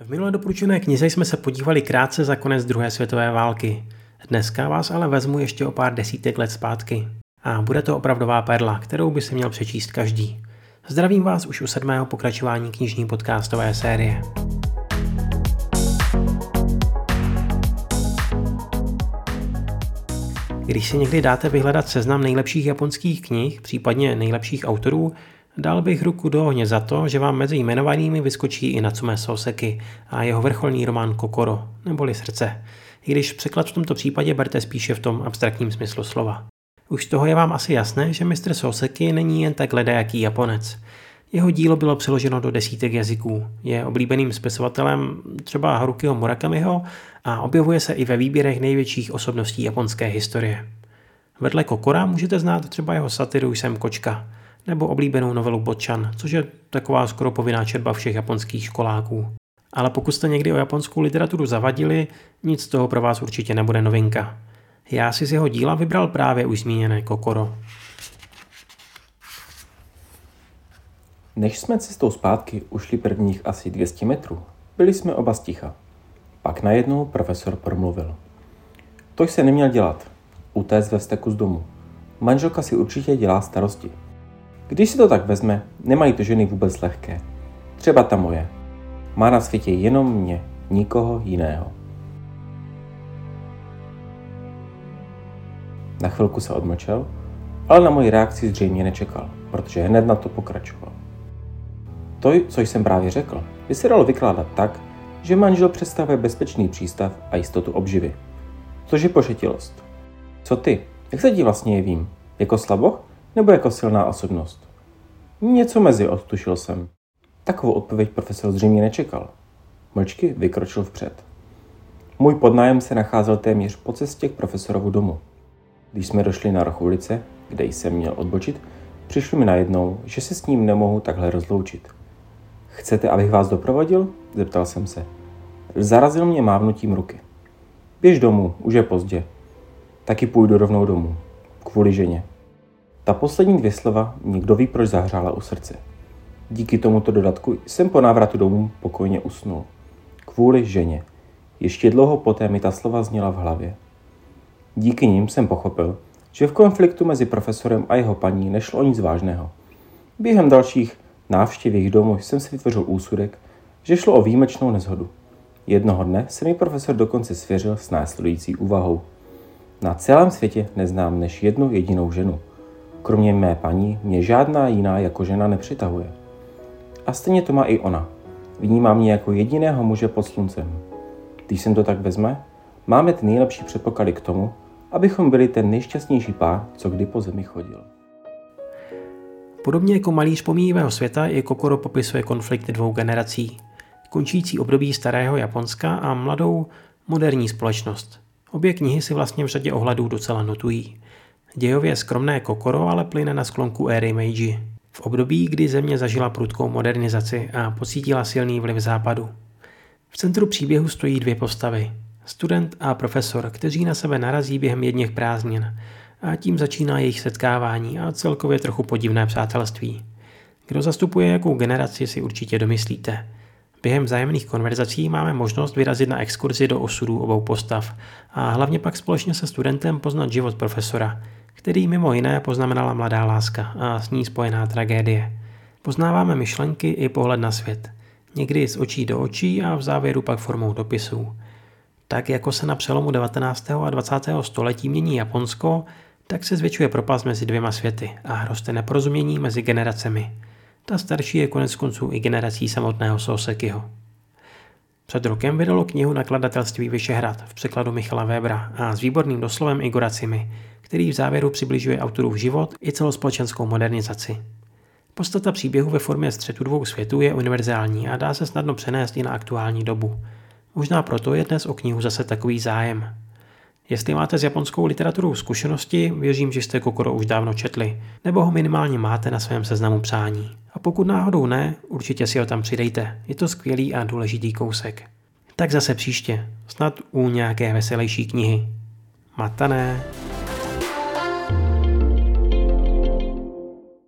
V minulé doporučené knize jsme se podívali krátce za konec druhé světové války. Dneska vás ale vezmu ještě o pár desítek let zpátky. A bude to opravdová perla, kterou by se měl přečíst každý. Zdravím vás už u sedmého pokračování knižní podcastové série. Když si někdy dáte vyhledat seznam nejlepších japonských knih, případně nejlepších autorů, Dal bych ruku do ohně za to, že vám mezi jmenovanými vyskočí i Natsume Soseki a jeho vrcholný román Kokoro, neboli Srdce, i když překlad v tomto případě berte spíše v tom abstraktním smyslu slova. Už z toho je vám asi jasné, že mistr Soseki není jen tak ledajaký Japonec. Jeho dílo bylo přeloženo do desítek jazyků, je oblíbeným spisovatelem třeba Harukiho Murakamiho a objevuje se i ve výběrech největších osobností japonské historie. Vedle Kokora můžete znát třeba jeho satiru Jsem kočka – nebo oblíbenou novelu Botchan, což je taková skoro povinná četba všech japonských školáků. Ale pokud jste někdy o japonskou literaturu zavadili, nic z toho pro vás určitě nebude novinka. Já si z jeho díla vybral právě už zmíněné Kokoro. Než jsme cestou zpátky ušli prvních asi 200 metrů, byli jsme oba sticha. Pak najednou profesor promluvil. To se neměl dělat. Utéct ve steku z domu. Manželka si určitě dělá starosti. Když si to tak vezme, nemají to ženy vůbec lehké. Třeba ta moje. Má na světě jenom mě, nikoho jiného. Na chvilku se odmlčel, ale na moji reakci zřejmě nečekal, protože hned na to pokračoval. To, co jsem právě řekl, by se dalo vykládat tak, že manžel představuje bezpečný přístav a jistotu obživy. Což je pošetilost. Co ty? Jak se ti vlastně jevím? Jako slaboch nebo jako silná osobnost? Něco mezi, odtušil jsem. Takovou odpověď profesor zřejmě nečekal. Mlčky vykročil vpřed. Můj podnájem se nacházel téměř po cestě k profesorovu domu. Když jsme došli na roh ulice, kde jsem měl odbočit, přišlo mi najednou, že se s ním nemohu takhle rozloučit. Chcete, abych vás doprovodil? Zeptal jsem se. Zarazil mě mávnutím ruky. Běž domů, už je pozdě. Taky půjdu rovnou domů. Kvůli ženě. Ta poslední dvě slova nikdo ví, proč zahřála u srdce. Díky tomuto dodatku jsem po návratu domů pokojně usnul. Kvůli ženě. Ještě dlouho poté mi ta slova zněla v hlavě. Díky nim jsem pochopil, že v konfliktu mezi profesorem a jeho paní nešlo o nic vážného. Během dalších návštěv jejich domu jsem si vytvořil úsudek, že šlo o výjimečnou nezhodu. Jednoho dne se mi profesor dokonce svěřil s následující úvahou. Na celém světě neznám než jednu jedinou ženu – Kromě mé paní mě žádná jiná jako žena nepřitahuje. A stejně to má i ona. Vnímá mě jako jediného muže pod sluncem. Když jsem to tak vezme, máme ty nejlepší předpoklady k tomu, abychom byli ten nejšťastnější pár, co kdy po zemi chodil. Podobně jako malíř pomíjivého světa i Kokoro popisuje konflikty dvou generací. Končící období starého Japonska a mladou moderní společnost. Obě knihy si vlastně v řadě ohledů docela notují. Dějově skromné Kokoro ale plyne na sklonku éry Meiji, v období, kdy země zažila prudkou modernizaci a pocítila silný vliv západu. V centru příběhu stojí dvě postavy. Student a profesor, kteří na sebe narazí během jedněch prázdnin a tím začíná jejich setkávání a celkově trochu podivné přátelství. Kdo zastupuje jakou generaci si určitě domyslíte. Během vzájemných konverzací máme možnost vyrazit na exkurzi do osudů obou postav a hlavně pak společně se studentem poznat život profesora, který mimo jiné poznamenala mladá láska a s ní spojená tragédie. Poznáváme myšlenky i pohled na svět, někdy z očí do očí a v závěru pak formou dopisů. Tak jako se na přelomu 19. a 20. století mění Japonsko, tak se zvětšuje propast mezi dvěma světy a roste neporozumění mezi generacemi. Ta starší je konec konců i generací samotného Sosekyho. Před rokem vydalo knihu nakladatelství Vyšehrad v překladu Michala Webra a s výborným doslovem Igora Cimy, který v závěru přibližuje autorův život i celospolečenskou modernizaci. Podstata příběhu ve formě střetu dvou světů je univerzální a dá se snadno přenést i na aktuální dobu. Možná proto je dnes o knihu zase takový zájem. Jestli máte s japonskou literaturou zkušenosti, věřím, že jste Kokoro už dávno četli, nebo ho minimálně máte na svém seznamu přání. A pokud náhodou ne, určitě si ho tam přidejte. Je to skvělý a důležitý kousek. Tak zase příště, snad u nějaké veselější knihy. Matané.